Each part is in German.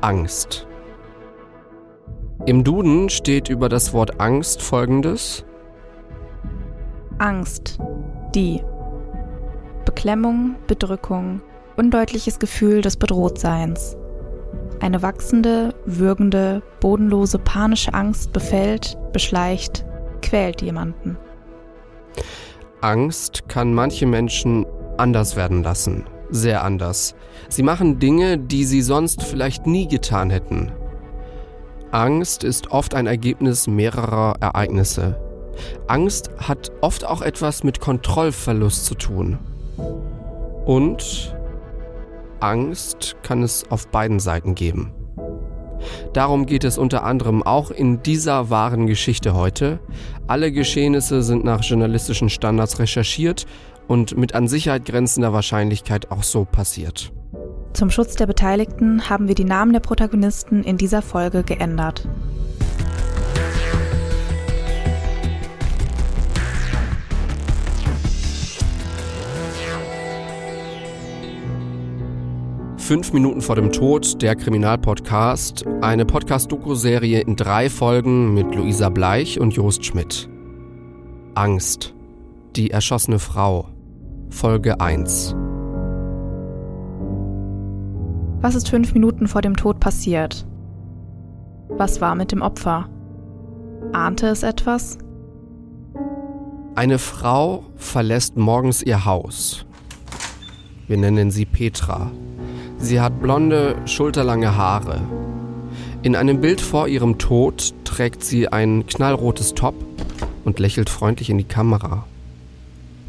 Angst. Im Duden steht über das Wort Angst folgendes. Angst. Die. Beklemmung, Bedrückung, undeutliches Gefühl des Bedrohtseins. Eine wachsende, würgende, bodenlose, panische Angst befällt, beschleicht, quält jemanden. Angst kann manche Menschen anders werden lassen. Sehr anders. Sie machen Dinge, die sie sonst vielleicht nie getan hätten. Angst ist oft ein Ergebnis mehrerer Ereignisse. Angst hat oft auch etwas mit Kontrollverlust zu tun. Und Angst kann es auf beiden Seiten geben. Darum geht es unter anderem auch in dieser wahren Geschichte heute. Alle Geschehnisse sind nach journalistischen Standards recherchiert und mit an Sicherheit grenzender Wahrscheinlichkeit auch so passiert. Zum Schutz der Beteiligten haben wir die Namen der Protagonisten in dieser Folge geändert. Fünf Minuten vor dem Tod, der Kriminalpodcast, eine Podcast-Doku-Serie in drei Folgen mit Luisa Bleich und Jost Schmidt. Angst. Die erschossene Frau. Folge 1. Was ist fünf Minuten vor dem Tod passiert? Was war mit dem Opfer? Ahnte es etwas? Eine Frau verlässt morgens ihr Haus. Wir nennen sie Petra. Sie hat blonde, schulterlange Haare. In einem Bild vor ihrem Tod trägt sie ein knallrotes Top und lächelt freundlich in die Kamera.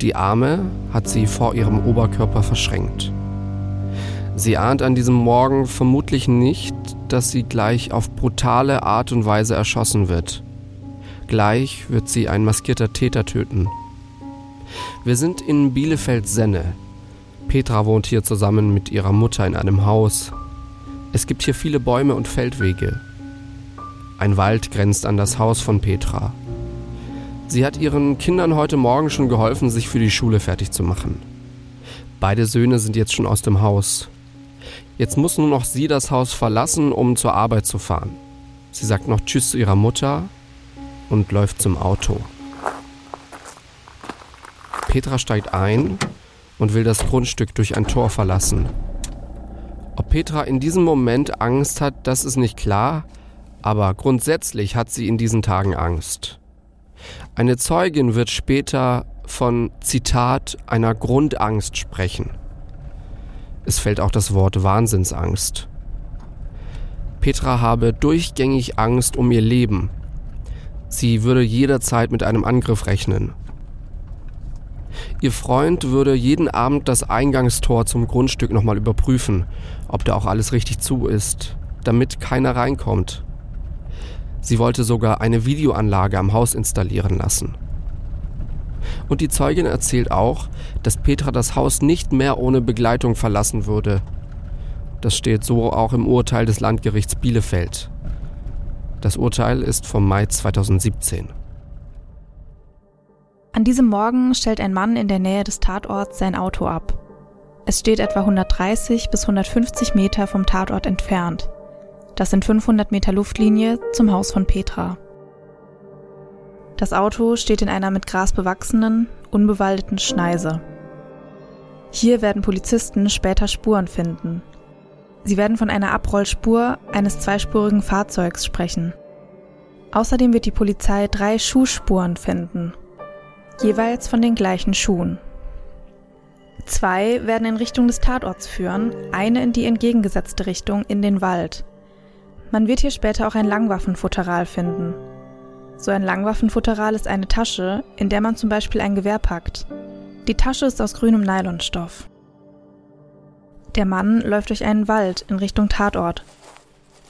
Die Arme hat sie vor ihrem Oberkörper verschränkt. Sie ahnt an diesem Morgen vermutlich nicht, dass sie gleich auf brutale Art und Weise erschossen wird. Gleich wird sie ein maskierter Täter töten. Wir sind in Bielefeld-Senne, Petra wohnt hier zusammen mit ihrer Mutter in einem Haus. Es gibt hier viele Bäume und Feldwege. Ein Wald grenzt an das Haus von Petra. Sie hat ihren Kindern heute Morgen schon geholfen, sich für die Schule fertig zu machen. Beide Söhne sind jetzt schon aus dem Haus. Jetzt muss nur noch sie das Haus verlassen, um zur Arbeit zu fahren. Sie sagt noch Tschüss zu ihrer Mutter und läuft zum Auto. Petra steigt ein und will das Grundstück durch ein Tor verlassen. Ob Petra in diesem Moment Angst hat, das ist nicht klar, aber grundsätzlich hat sie in diesen Tagen Angst. Eine Zeugin wird später von Zitat einer Grundangst sprechen. Es fällt auch das Wort Wahnsinnsangst. Petra habe durchgängig Angst um ihr Leben. Sie würde jederzeit mit einem Angriff rechnen. Ihr Freund würde jeden Abend das Eingangstor zum Grundstück nochmal überprüfen, ob da auch alles richtig zu ist, damit keiner reinkommt. Sie wollte sogar eine Videoanlage am Haus installieren lassen. Und die Zeugin erzählt auch, dass Petra das Haus nicht mehr ohne Begleitung verlassen würde. Das steht so auch im Urteil des Landgerichts Bielefeld. Das Urteil ist vom Mai 2017. An diesem Morgen stellt ein Mann in der Nähe des Tatorts sein Auto ab. Es steht etwa 130 bis 150 Meter vom Tatort entfernt. Das sind 500 Meter Luftlinie zum Haus von Petra. Das Auto steht in einer mit Gras bewachsenen, unbewaldeten Schneise. Hier werden Polizisten später Spuren finden. Sie werden von einer Abrollspur eines zweispurigen Fahrzeugs sprechen. Außerdem wird die Polizei drei Schuhspuren finden, jeweils von den gleichen Schuhen. Zwei werden in Richtung des Tatorts führen, eine in die entgegengesetzte Richtung in den Wald. Man wird hier später auch ein Langwaffenfutteral finden. So ein Langwaffenfutteral ist eine Tasche, in der man zum Beispiel ein Gewehr packt. Die Tasche ist aus grünem Nylonstoff. Der Mann läuft durch einen Wald in Richtung Tatort.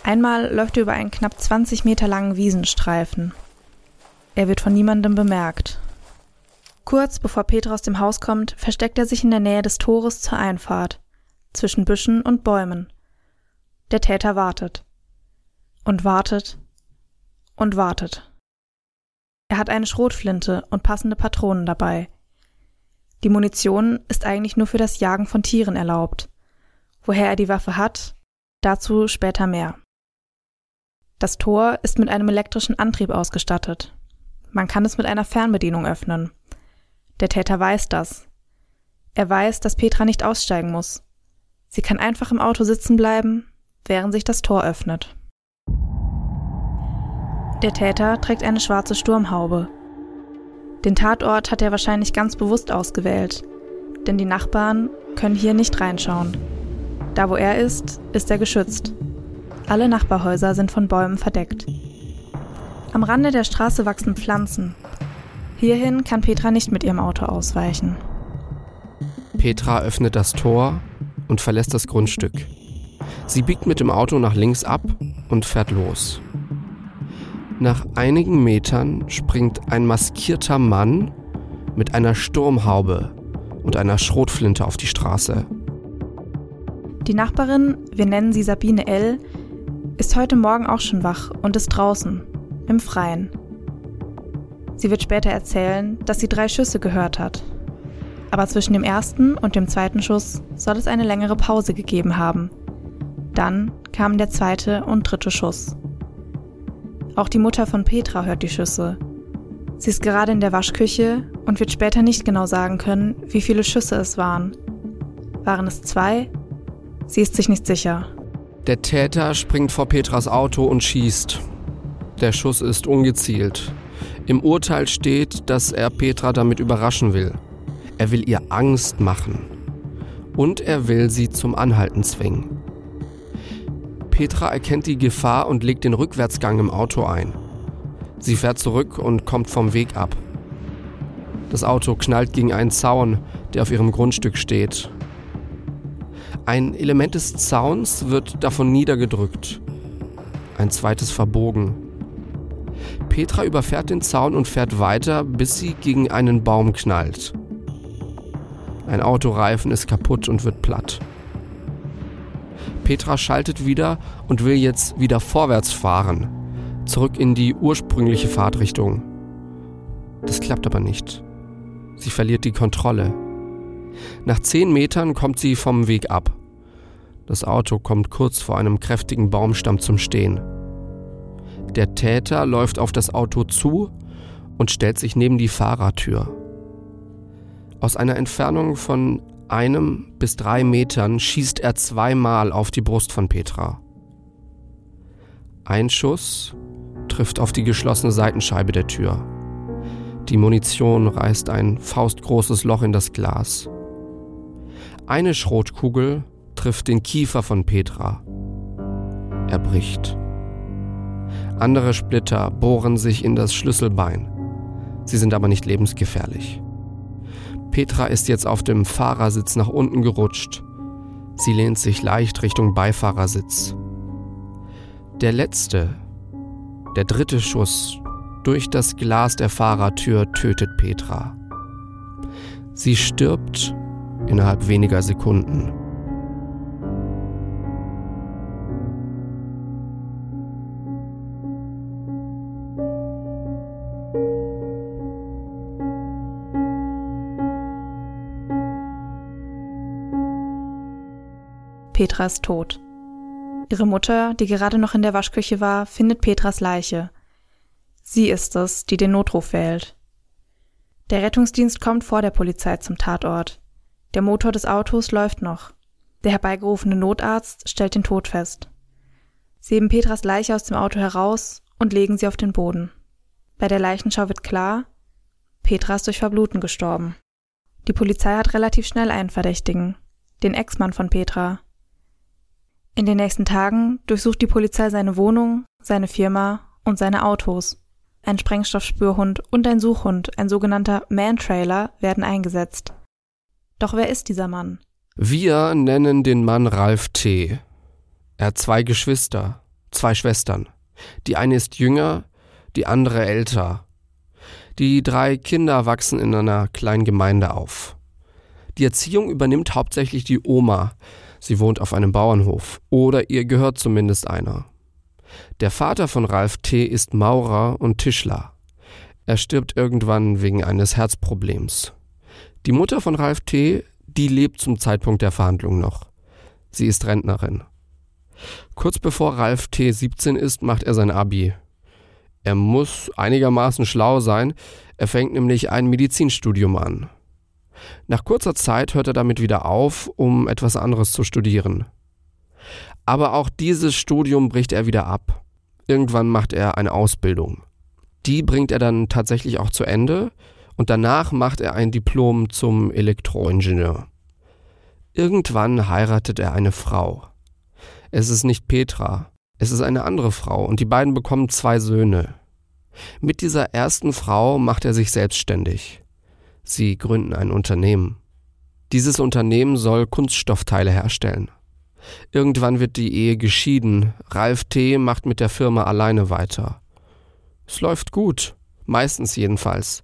Einmal läuft er über einen knapp 20 Meter langen Wiesenstreifen. Er wird von niemandem bemerkt. Kurz bevor Petra aus dem Haus kommt, versteckt er sich in der Nähe des Tores zur Einfahrt, zwischen Büschen und Bäumen. Der Täter wartet. Und wartet. Und wartet. Er hat eine Schrotflinte und passende Patronen dabei. Die Munition ist eigentlich nur für das Jagen von Tieren erlaubt. Woher er die Waffe hat, dazu später mehr. Das Tor ist mit einem elektrischen Antrieb ausgestattet. Man kann es mit einer Fernbedienung öffnen. Der Täter weiß das. Er weiß, dass Petra nicht aussteigen muss. Sie kann einfach im Auto sitzen bleiben, während sich das Tor öffnet. Der Täter trägt eine schwarze Sturmhaube. Den Tatort hat er wahrscheinlich ganz bewusst ausgewählt, denn die Nachbarn können hier nicht reinschauen. Da wo er ist, ist er geschützt. Alle Nachbarhäuser sind von Bäumen verdeckt. Am Rande der Straße wachsen Pflanzen. Hierhin kann Petra nicht mit ihrem Auto ausweichen. Petra öffnet das Tor und verlässt das Grundstück. Sie biegt mit dem Auto nach links ab und fährt los. Nach einigen Metern springt ein maskierter Mann mit einer Sturmhaube und einer Schrotflinte auf die Straße. Die Nachbarin, wir nennen sie Sabine L., ist heute Morgen auch schon wach und ist draußen, im Freien. Sie wird später erzählen, dass sie drei Schüsse gehört hat. Aber zwischen dem ersten und dem zweiten Schuss soll es eine längere Pause gegeben haben. Dann kam der zweite und dritte Schuss. Auch die Mutter von Petra hört die Schüsse. Sie ist gerade in der Waschküche und wird später nicht genau sagen können, wie viele Schüsse es waren. Waren es zwei? Sie ist sich nicht sicher. Der Täter springt vor Petras Auto und schießt. Der Schuss ist ungezielt. Im Urteil steht, dass er Petra damit überraschen will. Er will ihr Angst machen. Und er will sie zum Anhalten zwingen. Petra erkennt die Gefahr und legt den Rückwärtsgang im Auto ein. Sie fährt zurück und kommt vom Weg ab. Das Auto knallt gegen einen Zaun, der auf ihrem Grundstück steht. Ein Element des Zauns wird davon niedergedrückt. Ein zweites verbogen. Petra überfährt den Zaun und fährt weiter, bis sie gegen einen Baum knallt. Ein Autoreifen ist kaputt und wird platt. Petra schaltet wieder und will jetzt wieder vorwärts fahren, zurück in die ursprüngliche Fahrtrichtung. Das klappt aber nicht. Sie verliert die Kontrolle. Nach zehn Metern kommt sie vom Weg ab. Das Auto kommt kurz vor einem kräftigen Baumstamm zum Stehen. Der Täter läuft auf das Auto zu und stellt sich neben die Fahrertür. Aus einer Entfernung von einem bis drei Metern schießt er zweimal auf die Brust von Petra. Ein Schuss trifft auf die geschlossene Seitenscheibe der Tür. Die Munition reißt ein faustgroßes Loch in das Glas. Eine Schrotkugel trifft den Kiefer von Petra. Er bricht. Andere Splitter bohren sich in das Schlüsselbein. Sie sind aber nicht lebensgefährlich. Petra ist jetzt auf dem Fahrersitz nach unten gerutscht. Sie lehnt sich leicht Richtung Beifahrersitz. Der letzte, der dritte Schuss durch das Glas der Fahrertür tötet Petra. Sie stirbt innerhalb weniger Sekunden. Petra ist tot. Ihre Mutter, die gerade noch in der Waschküche war, findet Petras Leiche. Sie ist es, die den Notruf wählt. Der Rettungsdienst kommt vor der Polizei zum Tatort. Der Motor des Autos läuft noch. Der herbeigerufene Notarzt stellt den Tod fest. Sie heben Petras Leiche aus dem Auto heraus und legen sie auf den Boden. Bei der Leichenschau wird klar, Petra ist durch Verbluten gestorben. Die Polizei hat relativ schnell einen Verdächtigen, den Ex-Mann von Petra, in den nächsten Tagen durchsucht die Polizei seine Wohnung, seine Firma und seine Autos. Ein Sprengstoffspürhund und ein Suchhund, ein sogenannter Man-Trailer, werden eingesetzt. Doch wer ist dieser Mann? Wir nennen den Mann Ralf T. Er hat zwei Geschwister, zwei Schwestern. Die eine ist jünger, die andere älter. Die drei Kinder wachsen in einer kleinen Gemeinde auf. Die Erziehung übernimmt hauptsächlich die Oma, Sie wohnt auf einem Bauernhof oder ihr gehört zumindest einer. Der Vater von Ralf T. ist Maurer und Tischler. Er stirbt irgendwann wegen eines Herzproblems. Die Mutter von Ralf T., die lebt zum Zeitpunkt der Verhandlung noch. Sie ist Rentnerin. Kurz bevor Ralf T. 17 ist, macht er sein Abi. Er muss einigermaßen schlau sein, er fängt nämlich ein Medizinstudium an. Nach kurzer Zeit hört er damit wieder auf, um etwas anderes zu studieren. Aber auch dieses Studium bricht er wieder ab. Irgendwann macht er eine Ausbildung. Die bringt er dann tatsächlich auch zu Ende und danach macht er ein Diplom zum Elektroingenieur. Irgendwann heiratet er eine Frau. Es ist nicht Petra, es ist eine andere Frau und die beiden bekommen zwei Söhne. Mit dieser ersten Frau macht er sich selbstständig. Sie gründen ein Unternehmen. Dieses Unternehmen soll Kunststoffteile herstellen. Irgendwann wird die Ehe geschieden. Ralf T. macht mit der Firma alleine weiter. Es läuft gut, meistens jedenfalls.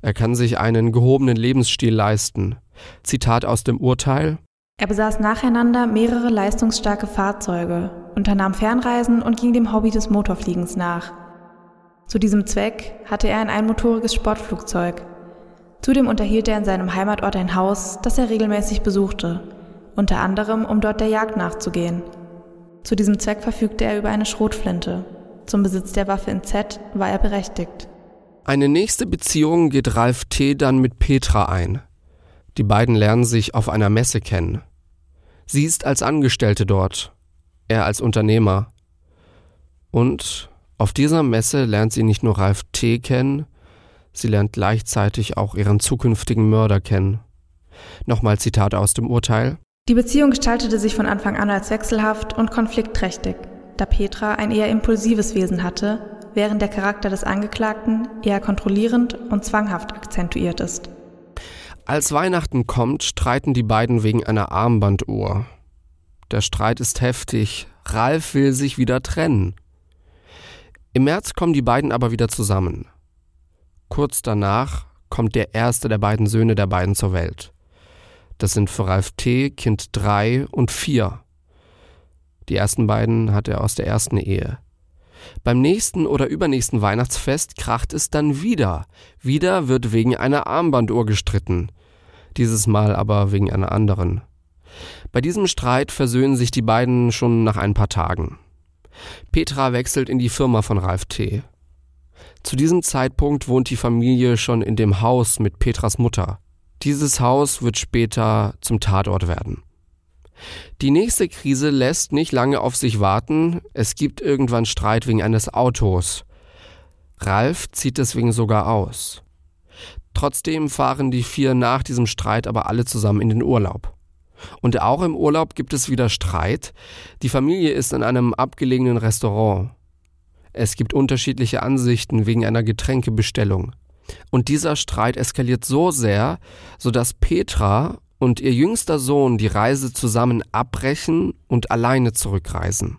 Er kann sich einen gehobenen Lebensstil leisten. Zitat aus dem Urteil er besaß nacheinander mehrere leistungsstarke Fahrzeuge, unternahm Fernreisen und ging dem Hobby des Motorfliegens nach. Zu diesem Zweck hatte er ein einmotoriges Sportflugzeug. Zudem unterhielt er in seinem Heimatort ein Haus, das er regelmäßig besuchte, unter anderem um dort der Jagd nachzugehen. Zu diesem Zweck verfügte er über eine Schrotflinte. Zum Besitz der Waffe in Z war er berechtigt. Eine nächste Beziehung geht Ralf T. dann mit Petra ein. Die beiden lernen sich auf einer Messe kennen. Sie ist als Angestellte dort, er als Unternehmer. Und auf dieser Messe lernt sie nicht nur Ralf T. kennen, sie lernt gleichzeitig auch ihren zukünftigen Mörder kennen. Nochmal Zitat aus dem Urteil. Die Beziehung gestaltete sich von Anfang an als wechselhaft und konfliktträchtig, da Petra ein eher impulsives Wesen hatte, während der Charakter des Angeklagten eher kontrollierend und zwanghaft akzentuiert ist. Als Weihnachten kommt, streiten die beiden wegen einer Armbanduhr. Der Streit ist heftig. Ralf will sich wieder trennen. Im März kommen die beiden aber wieder zusammen. Kurz danach kommt der erste der beiden Söhne der beiden zur Welt. Das sind für Ralf T. Kind 3 und 4. Die ersten beiden hat er aus der ersten Ehe. Beim nächsten oder übernächsten Weihnachtsfest kracht es dann wieder. Wieder wird wegen einer Armbanduhr gestritten dieses Mal aber wegen einer anderen. Bei diesem Streit versöhnen sich die beiden schon nach ein paar Tagen. Petra wechselt in die Firma von Ralf T. Zu diesem Zeitpunkt wohnt die Familie schon in dem Haus mit Petras Mutter. Dieses Haus wird später zum Tatort werden. Die nächste Krise lässt nicht lange auf sich warten. Es gibt irgendwann Streit wegen eines Autos. Ralf zieht deswegen sogar aus. Trotzdem fahren die vier nach diesem Streit aber alle zusammen in den Urlaub. Und auch im Urlaub gibt es wieder Streit. Die Familie ist in einem abgelegenen Restaurant. Es gibt unterschiedliche Ansichten wegen einer Getränkebestellung. Und dieser Streit eskaliert so sehr, sodass Petra und ihr jüngster Sohn die Reise zusammen abbrechen und alleine zurückreisen.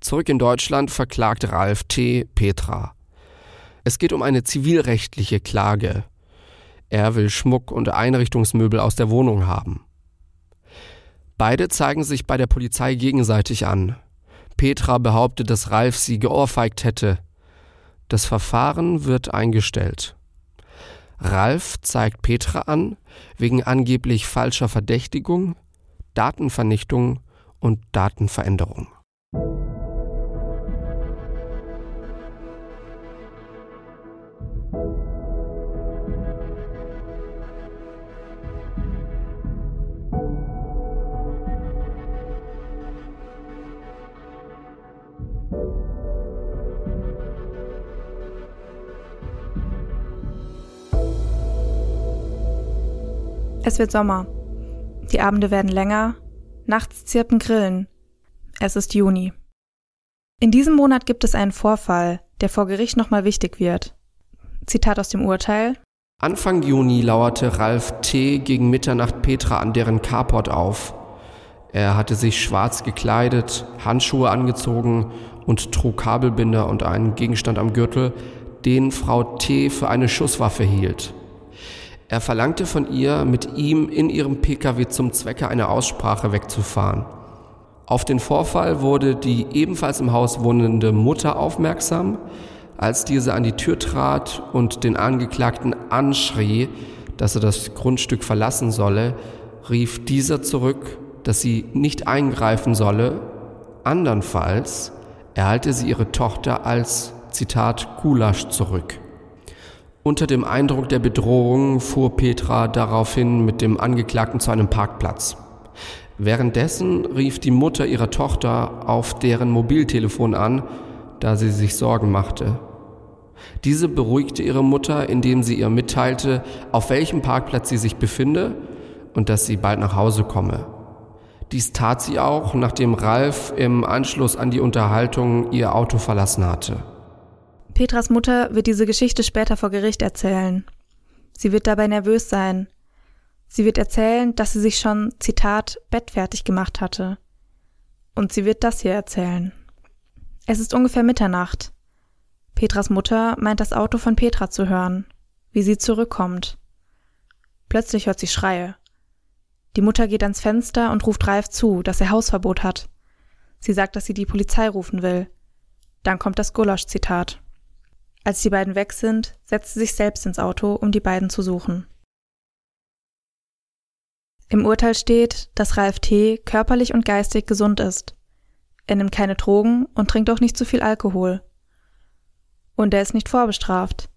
Zurück in Deutschland verklagt Ralf T. Petra. Es geht um eine zivilrechtliche Klage. Er will Schmuck und Einrichtungsmöbel aus der Wohnung haben. Beide zeigen sich bei der Polizei gegenseitig an. Petra behauptet, dass Ralf sie geohrfeigt hätte. Das Verfahren wird eingestellt. Ralf zeigt Petra an wegen angeblich falscher Verdächtigung, Datenvernichtung und Datenveränderung. Es wird Sommer. Die Abende werden länger, nachts zirpen Grillen. Es ist Juni. In diesem Monat gibt es einen Vorfall, der vor Gericht nochmal wichtig wird. Zitat aus dem Urteil. Anfang Juni lauerte Ralf T. gegen Mitternacht Petra an deren Carport auf. Er hatte sich schwarz gekleidet, Handschuhe angezogen und trug Kabelbinder und einen Gegenstand am Gürtel, den Frau T. für eine Schusswaffe hielt. Er verlangte von ihr, mit ihm in ihrem Pkw zum Zwecke einer Aussprache wegzufahren. Auf den Vorfall wurde die ebenfalls im Haus wohnende Mutter aufmerksam, als diese an die Tür trat und den Angeklagten anschrie, dass er das Grundstück verlassen solle, rief dieser zurück, dass sie nicht eingreifen solle, andernfalls erhalte sie ihre Tochter als, Zitat, Gulasch zurück. Unter dem Eindruck der Bedrohung fuhr Petra daraufhin mit dem Angeklagten zu einem Parkplatz. Währenddessen rief die Mutter ihrer Tochter auf deren Mobiltelefon an, da sie sich Sorgen machte. Diese beruhigte ihre Mutter, indem sie ihr mitteilte, auf welchem Parkplatz sie sich befinde und dass sie bald nach Hause komme. Dies tat sie auch, nachdem Ralf im Anschluss an die Unterhaltung ihr Auto verlassen hatte. Petras Mutter wird diese Geschichte später vor Gericht erzählen. Sie wird dabei nervös sein. Sie wird erzählen, dass sie sich schon, Zitat, bettfertig gemacht hatte. Und sie wird das hier erzählen. Es ist ungefähr Mitternacht. Petras Mutter meint das Auto von Petra zu hören, wie sie zurückkommt. Plötzlich hört sie Schreie. Die Mutter geht ans Fenster und ruft Ralf zu, dass er Hausverbot hat. Sie sagt, dass sie die Polizei rufen will. Dann kommt das Gulasch-Zitat. Als die beiden weg sind, setzt sie sich selbst ins Auto, um die beiden zu suchen. Im Urteil steht, dass Ralf T. körperlich und geistig gesund ist. Er nimmt keine Drogen und trinkt auch nicht zu viel Alkohol. Und er ist nicht vorbestraft.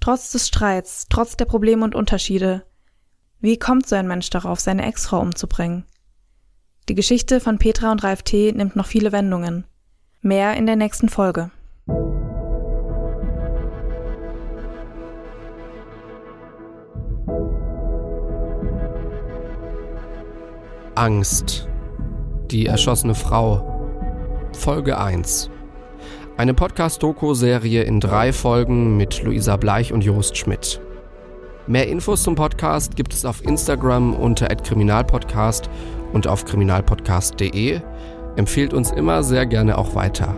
Trotz des Streits, trotz der Probleme und Unterschiede. Wie kommt so ein Mensch darauf, seine Ex-Frau umzubringen? Die Geschichte von Petra und Ralf T. nimmt noch viele Wendungen. Mehr in der nächsten Folge. Angst. Die erschossene Frau. Folge 1. Eine Podcast-Doku-Serie in drei Folgen mit Luisa Bleich und Jost Schmidt. Mehr Infos zum Podcast gibt es auf Instagram unter @kriminalpodcast und auf kriminalpodcast.de. Empfehlt uns immer sehr gerne auch weiter.